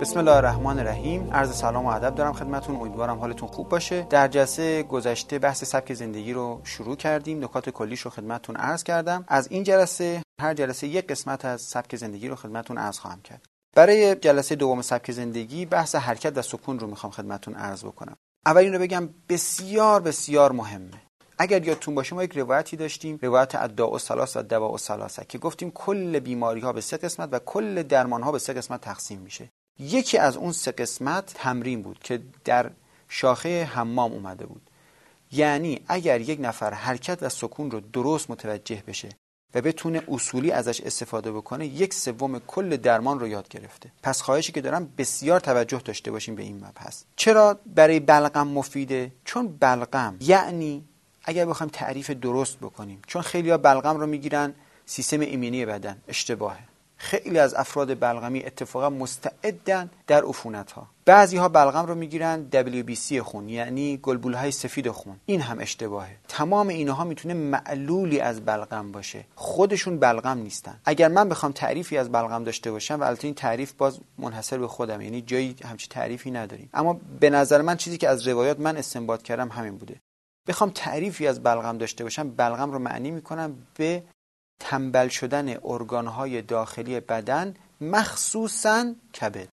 بسم الله الرحمن الرحیم. عرض سلام و ادب دارم خدمتون. امیدوارم حالتون خوب باشه. در جلسه گذشته بحث سبک زندگی رو شروع کردیم. نکات کلیش رو خدمتون عرض کردم. از این جلسه هر جلسه یک قسمت از سبک زندگی رو خدمتون عرض خواهم کرد. برای جلسه دوم سبک زندگی بحث حرکت و سکون رو می‌خوام خدمتون عرض بکنم. اول این رو بگم بسیار بسیار مهمه. اگر یادتون باشه ما یک روایتی داشتیم روایت ادعا و سلاس و دوا و سلاسه که گفتیم کل بیماری ها به سه قسمت و کل درمان ها به سه قسمت تقسیم میشه. یکی از اون سه قسمت تمرین بود که در شاخه حمام اومده بود. یعنی اگر یک نفر حرکت و سکون رو درست متوجه بشه و بتونه اصولی ازش استفاده بکنه یک سوم کل درمان رو یاد گرفته. پس خواهشی که دارم بسیار توجه داشته باشیم به این مبحث. چرا برای بلغم مفیده؟ چون بلغم یعنی اگر بخوایم تعریف درست بکنیم چون خیلی ها بلغم رو می‌گیرن سیستم ایمنی بدن اشتباهه. خیلی از افراد بلغمی اتفاقا مستعدن در عفونت ها بعضی ها بلغم رو می‌گیرن WBC خون یعنی گلبول های سفید خون. این هم اشتباهه. تمام اینها می‌تونه معلولی از بلغم باشه. خودشون بلغم نیستن. اگر من بخوام تعریفی از بلغم داشته باشم و البته این تعریف باز منحصر به خودم یعنی جایی همچی تعریفی نداریم. اما به نظر من چیزی که از روایات من استنباط کردم همین بوده. بخوام تعریفی از بلغم داشته باشم بلغم رو معنی می‌کنم به تنبل شدن ارگانهای داخلی بدن مخصوصا کبد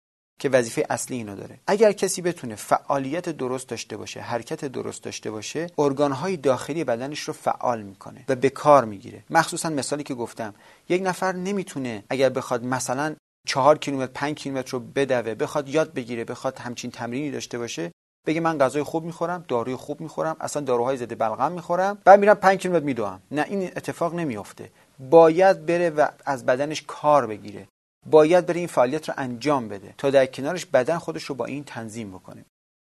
که وظیفه اصلی اینو داره. اگر کسی بتونه فعالیت درست داشته باشه حرکت درست داشته باشه ارگانهای داخلی بدنش رو فعال می‌کنه و به کار می‌گیره. مخصوصا مثالی که گفتم یک نفر نمی‌تونه اگر بخواد مثلا چهار کیلومتر پنج کیلومتر رو بدوه بخواد یاد بگیره بخواد همچین تمرینی داشته باشه بگه من غذای خوب می‌خورم داروی خوب می‌خورم اصلا داروهای ضد بلغم می‌خورم بعد میرم 5 کیلومتر میدوام نه این اتفاق نمیافته. باید بره و از بدنش کار بگیره. باید بره این فعالیت رو انجام بده تا در کنارش بدن خودش رو با این تنظیم بکنه.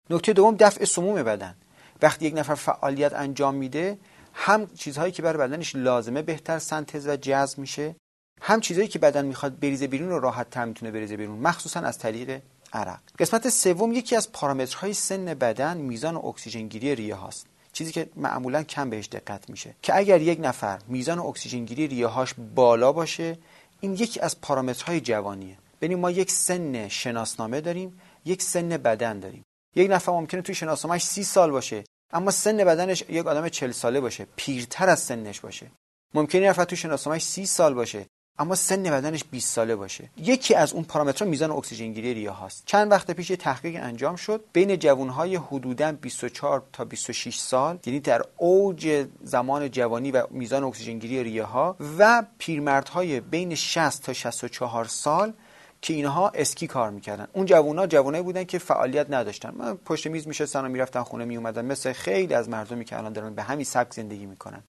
نکته دوم دفع سموم بدن. وقتی یک نفر فعالیت انجام میده هم چیزهایی که برای بدنش لازمه بهتر سنتز و جذب میشه هم چیزهایی که بدن می‌خواد بریزه بیرون رو راحت تر می‌تونه بریزه بیرون مخصوصا از طریق عرق. قسمت سوم یکی از پارامترهای سن بدن میزان اکسیژن گیری ریه هاست. چیزی که معمولا کم بهش دقت میشه. که اگر یک نفر میزان اکسیژن گیری ریه‌هاش بالا باشه این یکی از پارامترهای جوانیه. ببینیم ما یک سن شناسنامه داریم یک سن بدن داریم. یک نفر ممکنه توی شناسنامهش سی سال باشه اما سن بدنش یک آدم چل ساله باشه پیرتر از سنش باشه. ممکنه نفر توی شناسنامهش سی سال باشه. اما سن بدنش 20 ساله باشه. یکی از اون پارامترها میزان اکسیژن گیری ریه هاست. چند وقت پیش تحقیق انجام شد. بین جوانهای حدودا 24 تا 26 سال یعنی در اوج زمان جوانی و میزان اکسیژن گیری ریه ها و پیرمردهای بین 60 تا 64 سال که اینها اسکی کار می‌کردن. اون جوونا جوانایی بودن که فعالیت نداشتن. من پشت میز میشستن و می‌رفتن خونه میومدن مثل خیلی از مردمی که الان دارن به همین سبک زندگی می‌کنن.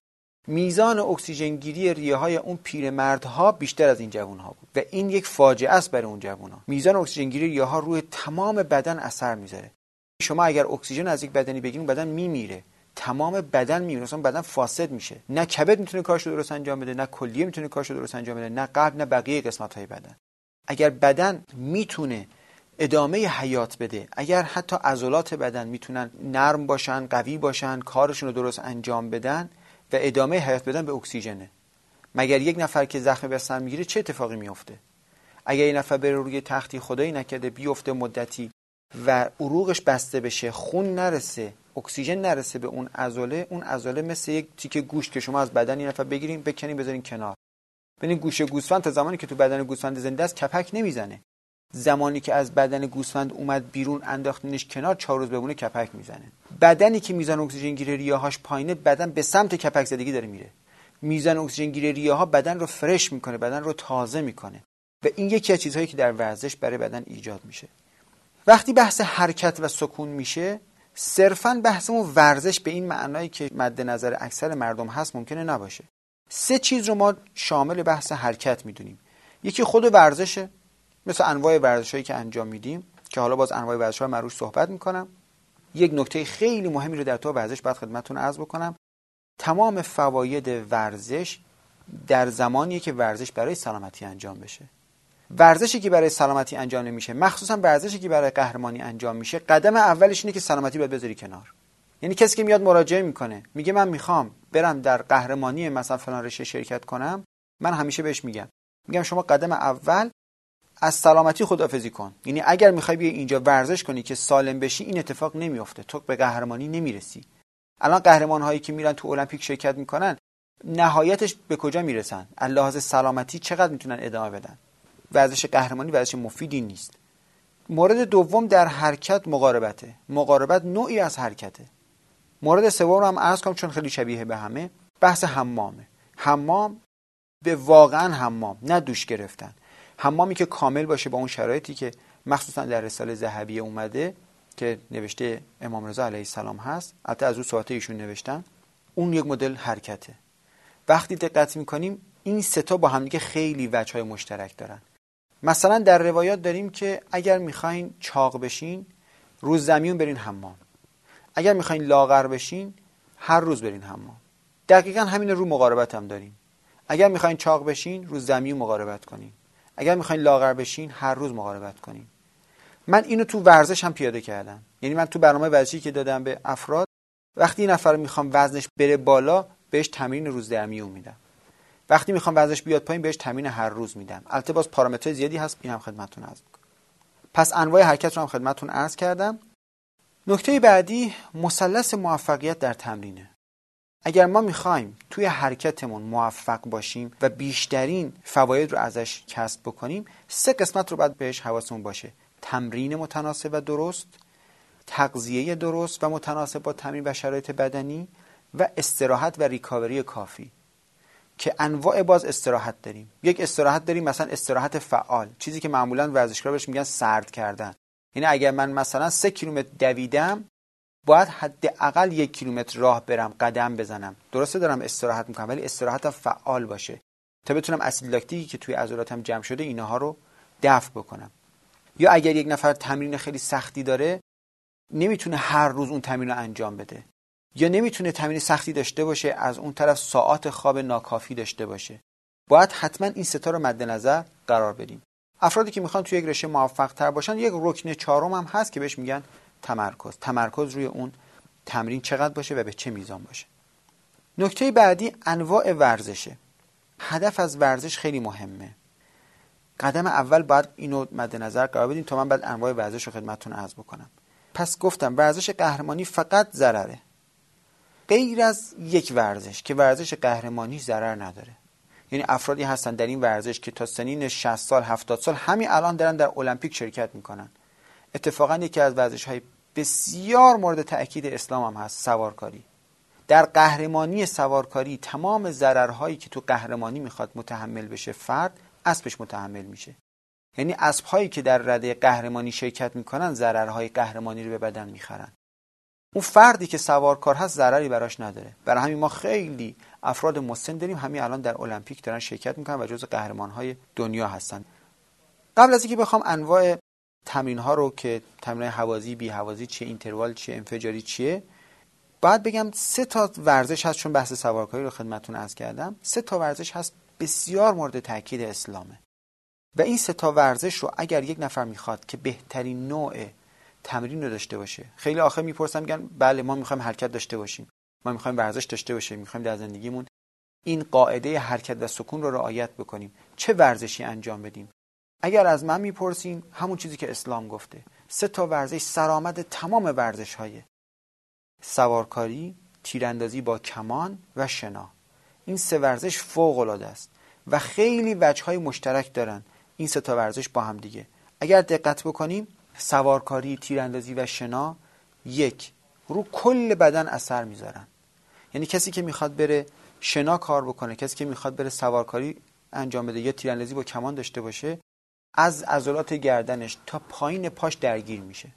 میزان اکسیژن گیری ریه های اون پیرمردها بیشتر از این جوان ها بود و این یک فاجعه است برای اون جوان ها میزان اکسیژن گیری ریه ها روی تمام بدن اثر می‌ذاره. شما اگر اکسیژن از یک بدنی بگیرین بدن میمیره. تمام بدن میمیره. اصلا بدن فاسد میشه. نه کبد می‌تونه کارش درست انجام بده نه کلیه می‌تونه کارش درست انجام بده نه قلب نه بقیه قسمت های بدن. اگر بدن می‌تونه ادامه حیات بده اگر حتی عضلات بدن می‌تونن نرم باشن قوی باشن کارشون رو درست انجام بدن و ادامه حیات بدن به اکسیژنه. مگر یک نفر که زخم به سر می‌گیره چه اتفاقی میفته اگر یک نفر بره روی تختی خدایی نکرده بیفته مدتی و عروقش بسته بشه خون نرسه اکسیژن نرسه به اون عضله اون عضله مثل یک تیکه گوشت که شما از بدن این نفر بگیریم بکنین بذارین کنار. ببین گوش گوسفند تا زمانی که تو بدن گوسفند زنده است کپک نمی‌زنه. زمانی که از بدن گوسفند اومد بیرون انداختنش کنار چهار روز بمونه کپک می‌زنه. بدنی که میزان اکسیژن گیری ریه‌هاش پایینه بدن به سمت کپک زدگی داره میره. میزان اکسیژن گیری ریه‌ها بدن رو فرش می‌کنه بدن رو تازه می‌کنه. و این یکی از چیزهایی که در ورزش برای بدن ایجاد میشه. وقتی بحث حرکت و سکون میشه صرفا بحثمون ورزش به این معنایی که مد نظر اکثر مردم هست ممکنه نباشه. سه چیز رو ما شامل بحث حرکت می‌دونیم. یکی خود ورزشه. مثل انواع ورزشهایی که انجام میدیم که حالا باز انواع ورزش های مروش صحبت می‌کنم. یک نکته خیلی مهمی رو در تو ورزش باید خدمتتون عرض بکنم. تمام فواید ورزش در زمانی که ورزش برای سلامتی انجام بشه. ورزشی که برای سلامتی انجام نمیشه مخصوصا ورزشی که برای قهرمانی انجام میشه قدم اولش اینه که سلامتی باید بذاری کنار. یعنی کسی که میاد مراجعه می‌کنه میگه من می‌خوام برم در قهرمانی مثلا فلان رشته شرکت کنم من همیشه بهش میگم. میگم شما قدم اول از سلامتی خدافزی کن. یعنی اگر می‌خوای بیای اینجا ورزش کنی که سالم بشی این اتفاق نمیافته. تو به قهرمانی نمی‌رسی. الان قهرمان هایی که میرن تو المپیک شرکت می‌کنن نهایتش به کجا می‌رسن؟ لحاظ سلامتی چقدر می‌تونن ادامه بدن؟ ورزش قهرمانی ورزش مفیدی نیست. مورد دوم در حرکت مقاربته. مقاربت نوعی از حرکته. مورد سوم هم عرض کنم چون خیلی شبیه به همه بحث حمامه. حمام به واقعا حمام نه دوش گرفتن. حمامی که کامل باشه با اون شرایطی که مخصوصا در رساله ذهبیه اومده که نوشته امام رضا علیه السلام هست البته از اون صحبت ایشون نوشتن اون یک مدل حرکته. وقتی دقت می‌کنیم این ستا با همدیگه خیلی وجه مشترک دارن. مثلا در روایات داریم که اگر می‌خواین چاق بشین روز زمین برین حمام. اگر می‌خواین لاغر بشین هر روز برین حمام. دقیقا همین رو مقاربت هم داریم. اگر می‌خواین چاق بشین روز زمین مقاربت کنین. اگر می‌خواین لاغر بشین هر روز مقاربت کنین. من اینو تو ورزش هم پیاده کردم. یعنی من تو برنامه ورزشی که دادم به افراد وقتی این نفر می‌خوام وزنش بره بالا بهش تمرین روز درمیون میدم. وقتی می‌خوام وزنش بیاد پایین بهش تمرین هر روز میدم. البته باز پارامترهای زیادی هست این هم خدمتتون عرض می‌کنم. پس انواع حرکت رو هم خدمتتون عرض کردم. نکته بعدی مثلث موفقیت در تمرینه. اگر ما می‌خوایم توی حرکتمون موفق باشیم و بیشترین فواید رو ازش کسب بکنیم سه قسمت رو باید بهش حواسمون باشه. تمرین متناسب و درست تغذیه درست و متناسب با تمرین و شرایط بدنی و استراحت و ریکاوری کافی. که انواع باز استراحت داریم. یک استراحت داریم مثلا استراحت فعال. چیزی که معمولا ورزشکارا بهش میگن سرد کردن. یعنی اگر من مثلا سه کیلومتر دویدم باید حداقل یک کیلومتر راه برم قدم بزنم. درسته دارم استراحت می‌کنم ولی استراحت فعال باشه. تا بتونم اسید لاکتیکی که توی عضلاتم جمع شده اینها رو دفع بکنم. یا اگر یک نفر تمرین خیلی سختی داره نمی‌تونه هر روز اون تمرین رو انجام بده. یا نمی‌تونه تمرین سختی داشته باشه از اون طرف ساعات خواب ناکافی داشته باشه. باید حتما این ستا رو مد نظر قرار بدیم. افرادی که می‌خوان توی یک رشته موفق تر باشن یک رکن چهارم هم هست که بهش میگن تمرکز. تمرکز روی اون تمرین چقدر باشه و به چه میزان باشه. نکته بعدی انواع ورزشه. هدف از ورزش خیلی مهمه. قدم اول باید اینو مد نظر قرار بدیم تا من بعد انواع ورزش رو خدمتتون عرض بکنم. پس گفتم ورزش قهرمانی فقط ضرره. غیر از یک ورزش که ورزش قهرمانی ضرر نداره. یعنی افرادی هستن در این ورزش که تا سنین 60 سال 70 سال همین الان دارن در المپیک شرکت می‌کنن. اتفاقا یکی از ورزش های بسیار مورد تاکید اسلام هم هست سوارکاری. در قهرمانی سوارکاری تمام ضررهایی که تو قهرمانی می‌خواد متحمل بشه فرد اسبش متحمل میشه. یعنی اسبهایی که در رده قهرمانی شرکت می‌کنن ضررهای قهرمانی رو به بدن می‌خرن. اون فردی که سوارکار هست ضرری براش نداره. برای همین ما خیلی افراد مسن داریم. همین الان در المپیک دارن شرکت می‌کنن و جز قهرمان های دنیا هستن. قبل از اینکه بخوام انواع تمرین ها رو که تمرین حوازی بی حوازی چیه اینتروال چیه انفجاری چیه. باید بگم سه تا ورزش هست چون بحث سوارکاری رو خدمتتون عرض کردم. سه تا ورزش هست بسیار مورد تاکید اسلامه. و این سه تا ورزش رو اگر یک نفر می‌خواد که بهترین نوع تمرین رو داشته باشه. خیلی آخه می‌پرسن میگن بله ما می‌خوایم حرکت داشته باشیم. ما می‌خوایم ورزش داشته باشیم می‌خوایم در زندگیمون این قاعده حرکت و سکون رو رعایت بکنیم. چه ورزشی انجام بدیم؟ اگر از من می‌پرسین همون چیزی که اسلام گفته. سه تا ورزش سرآمد تمام ورزش های سوارکاری تیراندازی با کمان و شنا. این سه ورزش فوق العاده است و خیلی وجه های مشترک دارن. این سه تا ورزش با هم دیگه. اگر دقت بکنیم سوارکاری تیراندازی و شنا یک. رو کل بدن اثر می‌ذارن. یعنی کسی که می‌خواد بره شنا کار بکنه کسی که می‌خواد بره سوارکاری انجام بده یا تیراندازی با کمان داشته باشه از عضلات گردنش تا پایین پاش درگیر میشه.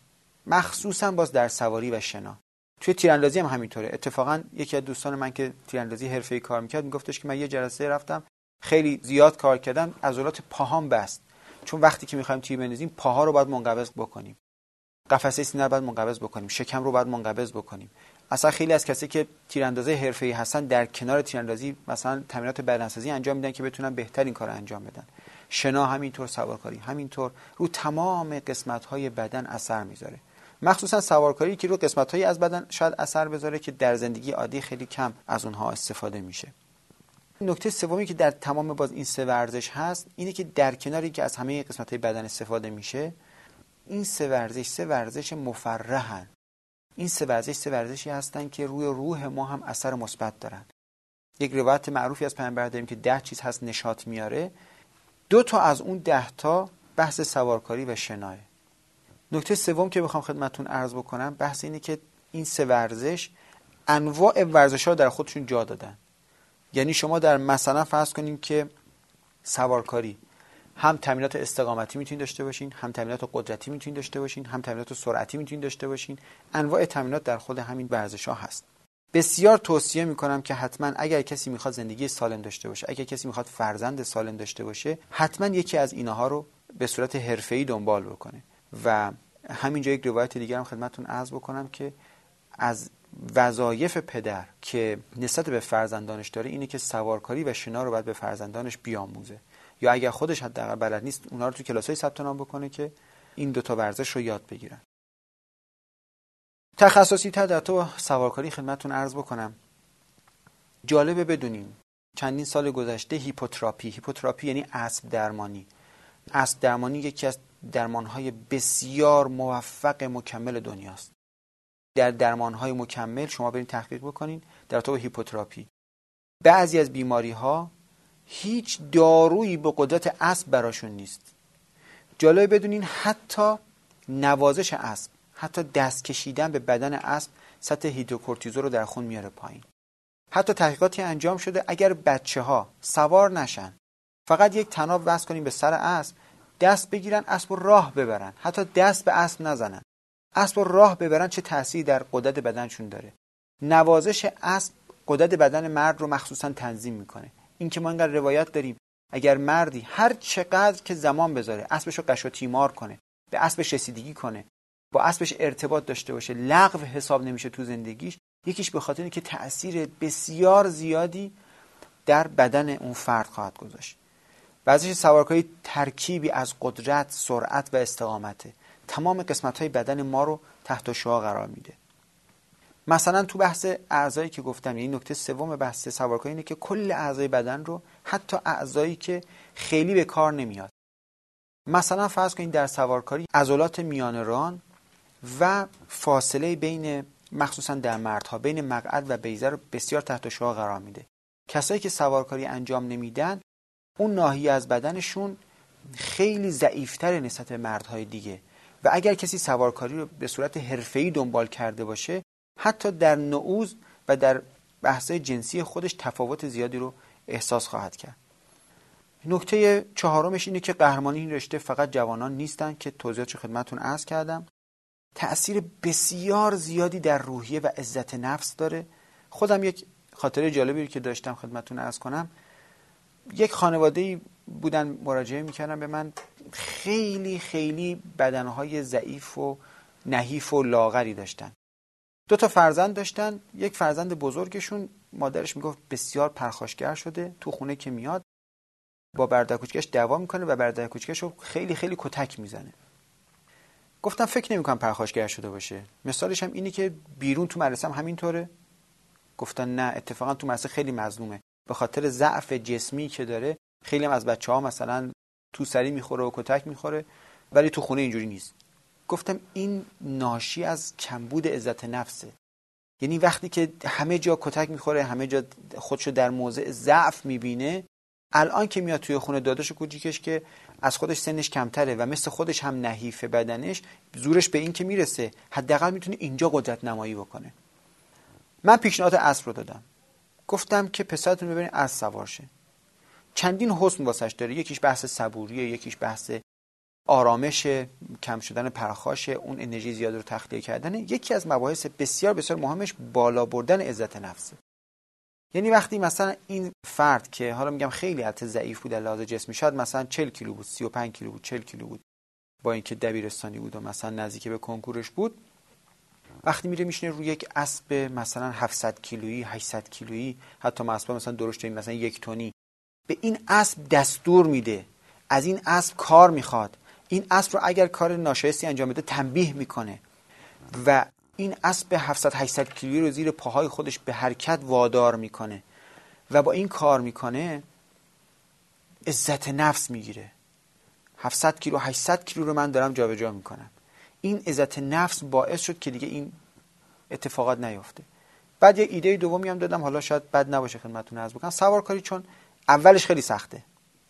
مخصوصا باز در سواری و شنا. توی تیراندازی هم همینطوره. اتفاقا یکی از دوستان من که تیراندازی حرفه‌ای کار می‌کرد میگفتش که من یه جلسه رفتم خیلی زیاد کار کردم عضلات پاهام بست. چون وقتی که می‌خوایم تیر بندازیم پاها رو باید منقبض بکنیم. قفسه سینه رو باید منقبض بکنیم. شکم رو باید منقبض بکنیم. اصلا خیلی از کسی که تیراندازی حرفه‌ای هستن در کنار تیراندازی مثلا تمرینات بدنسازی انجام میدن که بتونن بهترین کار انجام بدن. شنا همینطور سوارکاری همینطور رو تمام قسمت های بدن اثر می‌ذاره. مخصوصا سوارکاری که رو قسمت هایی از بدن شاید اثر بذاره که در زندگی عادی خیلی کم از اونها استفاده میشه. نکته سومی که در تمام باز این سه ورزش هست اینه که در کناری که از همه قسمت های بدن استفاده میشه این سه ورزش سه ورزش مفرحن. این سه ورزش سه ورزشی هستن که روی روح ما هم اثر مثبت دارن. یک روایت معروفی از پیامبر داریم که ده چیز هست نشاط میاره. دو تا از اون ده تا بحث سوارکاری و شناه. نکته سوم که بخوام خدمتتون عرض بکنم بحث اینه که این سه ورزش انواع ورزش ها در خودشون جا دادن. یعنی شما در مثلا فرض کنیم که سوارکاری هم تمرینات استقامتی می‌تونید داشته باشین هم تمرینات قدرتی می‌تونید داشته باشین هم تمرینات سرعتی می‌تونید داشته باشین. انواع تمرینات در خود همین ورزش ها هست. بسیار توصیه می‌کنم که حتما اگر کسی می‌خواد زندگی سالم داشته باشه اگر کسی می‌خواد فرزند سالم داشته باشه حتما یکی از اینها رو به صورت حرفه‌ای دنبال بکنه. و همینجا یک روایت دیگر هم خدمتتون عرض بکنم که از وظایف پدر که نسبت به فرزندانش داره اینه که سوارکاری و شنا رو باید به فرزندانش بیاموزه. یا اگر خودش حداقل بلد نیست اونها رو تو کلاسای ثبت نام بکنه که این دوتا ورزش رو یاد بگیرن. تخصصی تر در تو سوارکاری خدمتتون عرض بکنم. جالبه بدونیم چندین سال گذشته هیپوتراپی. هیپوتراپی یعنی اسب درمانی. اسب درمانی یکی از درمانهای بسیار موفق مکمل دنیاست. در درمانهای مکمل شما برید تحقیق بکنین در تو هیپوتراپی. بعضی از بیماری ها هیچ دارویی به قدرت اسب براشون نیست. جالب بدونین حتی نوازش اسب. حتی دست کشیدن به بدن اسب سطح هیدروکورتیزول رو در خون میاره پایین. حتی تحقیقاتی انجام شده اگر بچه ها سوار نشن فقط یک تناب وصل کنیم به سر اسب دست بگیرن اسب رو راه ببرن. حتی دست به اسب نزنن. اسب رو راه ببرن چه تأثیری در قدرت بدنشون داره. نوازش اسب قدرت بدن مرد رو مخصوصا تنظیم می‌کنه. این که ما اینقدر روایت داریم اگر مردی هر چقدر که زمان بذاره اسبش رو قش و تیمار کنه به اسبش رسیدگی کنه با اسبش ارتباط داشته باشه. لغو حساب نمیشه تو زندگیش. یکیش به خاطر که تاثیر بسیار زیادی در بدن اون فرد خواهد گذاشت. ورزش سوارکاری ترکیبی از قدرت، سرعت و استقامته. تمام قسمت های بدن ما رو تحت شعا قرار میده. مثلا تو بحث اعضایی که گفتم یعنی نکته سوم بحث سوارکاری اینه که کل اعضای بدن رو حتی اعضایی که خیلی به کار نمیاد. مثلا فرض کنید در سوارکاری عضلات میان ران و فاصله بین مخصوصا در مردها بین مقعد و بیزه رو بسیار تحت شعا قرار میده. کسایی که سوارکاری انجام نمیدن اون ناحیه از بدنشون خیلی ضعیفتر نسبت مردهای دیگه. و اگر کسی سوارکاری رو به صورت حرفه‌ای دنبال کرده باشه حتی در نعوز و در بحثای جنسی خودش تفاوت زیادی رو احساس خواهد کرد. نکته چهارمش اینه که قهرمانی این رشته فقط جوانان نیستن که توضیحات خدمتون عرض کردم. تأثیر بسیار زیادی در روحیه و عزت نفس داره. خودم یک خاطره جالبی که داشتم خدمتون عرض کنم. یک خانواده بودن مراجعه می‌کردن به من. خیلی خیلی بدنهای ضعیف و نحیف و لاغری داشتن. دو تا فرزند داشتن. یک فرزند بزرگشون مادرش می‌گفت بسیار پرخاشگر شده تو خونه که میاد. با برادر کوچکش دعوا می‌کنه و برادر کوچکش رو خیلی خیلی کتک می‌زنه. گفتم فکر نمی‌کنم پرخاشگر شده باشه. مثالش هم اینه که بیرون تو مدرسه هم همینطوره. گفتن نه اتفاقا تو مدرسه خیلی مظلومه. به خاطر ضعف جسمی که داره خیلی هم از بچه ها مثلا تو سری می‌خوره و کتک می‌خوره ولی تو خونه اینجوری نیست. گفتم این ناشی از کمبود عزت نفسه. یعنی وقتی که همه جا کتک می‌خوره همه جا خودشو در موضع ضعف می‌بینه الان که میاد توی خونه داداش کوچیکش که از خودش سنش کمتره و مثل خودش هم نحیف بدنش زورش به این که می‌رسه حداقل می‌تونه اینجا قدرت نمایی بکنه. من پیشنهاد اسب رو دادم. گفتم که پسرتون ببرین از سوار شه. چندین حسن واسش داره. یکیش بحث صبوریه یکیش بحث آرامش کم شدن پرخاش اون انرژی زیاد رو تخلیه کردن یکی از مباحث بسیار بسیار مهمش بالا بردن عزت نفسه. یعنی وقتی مثلا این فرد که حالا میگم خیلی حتی ضعیف بود لحاظ جسمی شاید مثلا 40 کیلو بود 35 کیلو بود 40 کیلو بود با اینکه دبیرستانی بود و مثلا نزدیک به کنکورش بود وقتی میره میشینه روی یک اسب مثلا 700 کیلویی 800 کیلویی حتی اسب مثلا درشت مثلا یک تونی به این اسب دستور میده. از این اسب کار می‌خواد. این اسب رو اگر کار ناشایستی انجام بده تنبیه می‌کنه. و این اسب 700 800 کیلویی رو زیر پاهای خودش به حرکت وادار می‌کنه و با این کار می‌کنه عزت نفس می‌گیره. 700 کیلو 800 کیلو رو من دارم جابجا می‌کنم. این عزت نفس باعث شد که دیگه این اتفاقات نیفته. بعد یه ایده دومی هم دادم حالا شاید بد نباشه خدمتتون عرض بکنم. سوارکاری چون اولش خیلی سخته.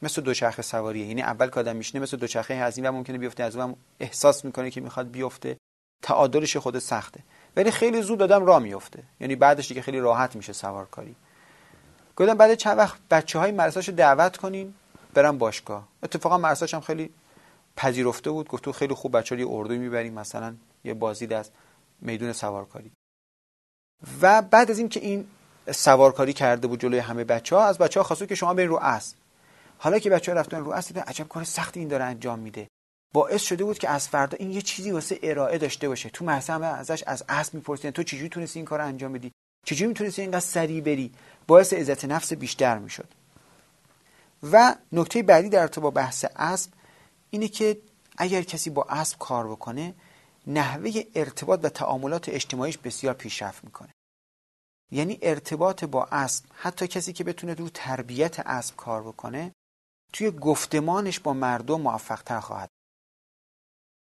مثل دوچرخه سواریه. یعنی اول که آدم میشینه مثل دوچرخه این و ممکنه بیفته از اون احساس می‌کنه که می‌خواد بیفته. تعادلش خود سخته. ولی خیلی زود آدم راه میفته یعنی بعدش دیگه خیلی راحت میشه سوارکاری. گفتم بعد چند وقت بچه های مرساشو دعوت کنین برم باشگاه. اتفاقا مرساش هم خیلی پذیرفته بود. گفت تو خیلی خوب بچه ها یه اردو می‌بریم مثلا یه بازی از میدون سوارکاری. و بعد از اینکه این سوارکاری کرده بود جلوی همه بچه ها از بچه ها خواستو که شما برین رو اسب حالا که بچه ها رفتن رو اسب عجب کار سختی این داره انجام میده. باعث شده بود که از فردا این یه چیزی واسه ارائه داشته باشه. تو هم ازش از اسب میپرسیدن تو چجوری تونستی این کار انجام بدی؟ چجوری می‌تونستی اینقدر سریع بری؟ باعث عزت نفس بیشتر می‌شد. و نکته بعدی در ارتباط با بحث اسب اینه که اگر کسی با اسب کار بکنه نحوه ارتباط و تعاملات اجتماعیش بسیار پیشرفت می‌کنه. یعنی ارتباط با اسب حتی کسی که بتونه رو تربیت اسب کار بکنه توی گفتمانش با مردم موفق تر خواهد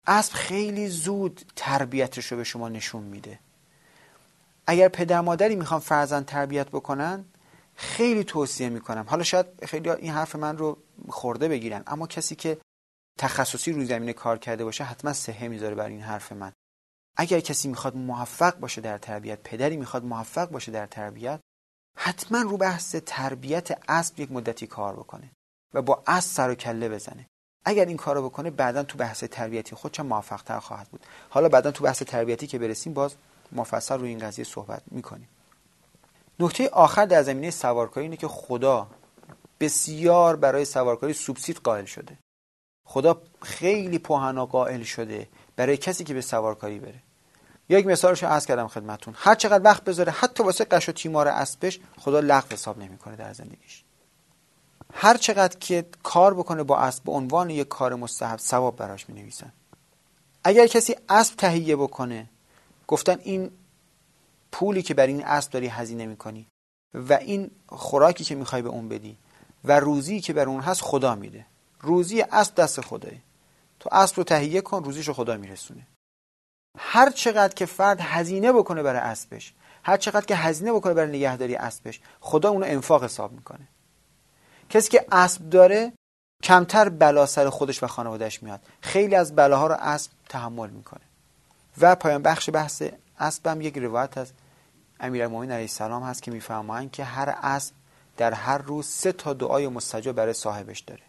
اسب خیلی زود تربیتش رو به شما نشون میده. اگر پدر مادری می‌خوان فرزند تربیت بکنن خیلی توصیه می‌کنم. حالا شاید خیلی این حرف من رو خورده بگیرن اما کسی که تخصصی روی زمینه کار کرده باشه حتما سهه می‌ذاره بر این حرف من. اگر کسی می‌خواد موفق باشه در تربیت پدری می‌خواد موفق باشه در تربیت حتما رو بحث تربیت اسب یک مدتی کار بکنه و با اسب سر و کله بزنه. اگر این کارو بکنه بعدا تو بحث تربیتی خودش موفق تر خواهد بود. حالا بعدا تو بحث تربیتی که برسیم باز مفصل روی این قضیه صحبت می‌کنیم. نکته آخر در زمینه سوارکاری اینه که خدا بسیار برای سوارکاری سوبسید قائل شده. خدا خیلی پوهنا قائل شده برای کسی که به سوارکاری بره. یک مثالش عرض کردم خدمتون. هر چقدر وقت بذاره حتی واسه قش و تیمار اسبش خدا لغو حساب نمی‌کنه در زندگیش. هر چقدر که کار بکنه با اسب به عنوان یک کار مستحب ثواب براش می نویسن اگر کسی اسب تهیه بکنه گفتن این پولی که بر این اسب داری هزینه می‌کنی و این خوراکی که می‌خوای به اون بدی و روزی که بر اون هست خدا میده. روزی اسب دست خداه تو اسب رو تهیه کن روزیش رو خدا میرسونه. هر چقدر که فرد هزینه بکنه برای اسبش هر چقدر که هزینه بکنه برای نگهداری اسبش خدا اونو انفاق حساب می‌کنه. کسی که اسب داره کمتر بلا سر خودش و خانوادهش میاد. خیلی از بلاها رو اسب تحمل می‌کنه. و پایان بخش بحث اسبم یک روایت از امیرالمومنین علیه السلام هست که میفرمایند که هر اسب در هر روز سه تا دعای مستجاب برای صاحبش داره.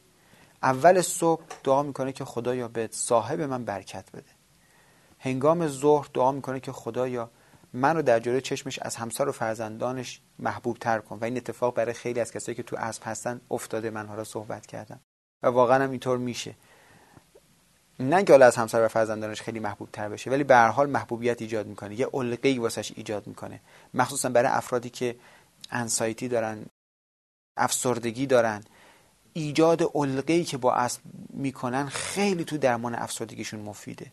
اول صبح دعا می‌کنه که خدایا به صاحب من برکت بده. هنگام ظهر دعا می‌کنه که خدایا من رو در جلوی چشمش از همسر و فرزندانش محبوب تر کن. و این اتفاق برای خیلی از کسایی که تو اسب هستن افتاده من حالا صحبت کردم. و واقعا هم اینطور میشه. نه که از همسر و فرزندانش خیلی محبوب تر بشه ولی به هر حال محبوبیت ایجاد می‌کنه. یه علقه واسش ایجاد می‌کنه. مخصوصا برای افرادی که انسایتی دارن افسردگی دارن ایجاد علقه که با اسب می‌کنن خیلی تو درمان افسردگیشون مفیده.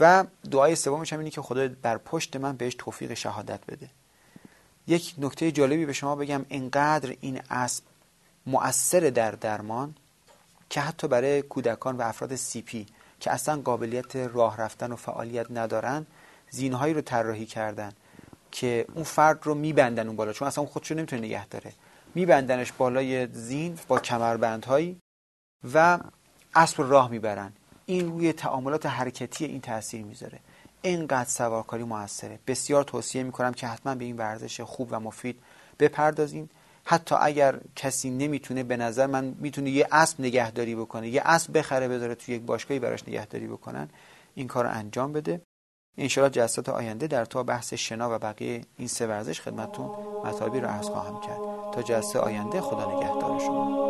و دعای سومش هم اینه که خدا بر پشت من بهش توفیق شهادت بده. یک نکته جالبی به شما بگم انقدر این اسب مؤثر در درمان که حتی برای کودکان و افراد سی پی که اصلا قابلیت راه رفتن و فعالیت ندارن زینهایی رو طراحی کردن که اون فرد رو میبندن اون بالا. چون اصلا اون خودشو نمی‌تونه نگه داره. میبندنش بالای زین با کمربندهایی و اسب راه می‌برن. این روی تعاملات حرکتی این تاثیر می‌ذاره. اینقدر سوارکاری موثره. بسیار توصیه می‌کنم که حتما به این ورزش خوب و مفید بپردازین. حتی اگر کسی نمی‌تونه به نظر من می‌تونه یه اسب نگهداری بکنه یه اسب بخره بذاره توی یک باشگاهی براش نگهداری بکنن این کار رو انجام بده. انشاءالله جلسات آینده در تا بحث شنا و بقیه این سه ورزش خدمتتون مطالبی رو عرض خواهم کرد. تا جلسه آینده خدا نگهدار شما.